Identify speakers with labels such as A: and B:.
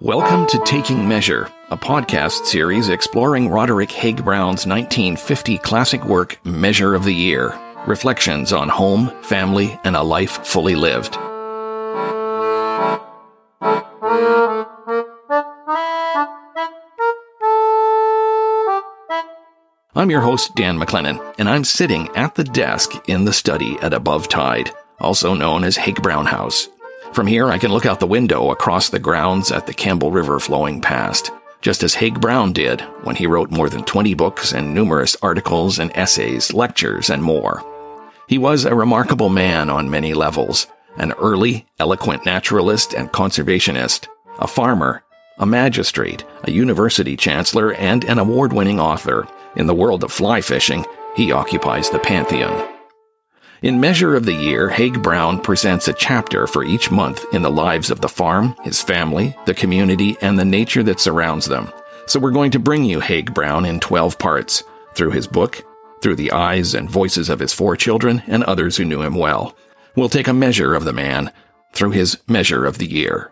A: Welcome to Taking Measure, a podcast series exploring Roderick Haig Brown's 1950 classic work, Measure of the Year Reflections on Home, Family, and a Life Fully Lived. I'm your host, Dan McLennan, and I'm sitting at the desk in the study at Above Tide, also known as Haig Brown House. From here, I can look out the window across the grounds at the Campbell River flowing past, just as Haig Brown did when he wrote more than 20 books and numerous articles and essays, lectures, and more. He was a remarkable man on many levels, an early, eloquent naturalist and conservationist, a farmer, a magistrate, a university chancellor, and an award-winning author. In the world of fly fishing, he occupies the pantheon. In Measure of the Year, Haig Brown presents a chapter for each month in the lives of the farm, his family, the community, and the nature that surrounds them. So we're going to bring you Haig Brown in 12 parts, through his book, through the eyes and voices of his four children and others who knew him well. We'll take a measure of the man through his Measure of the Year.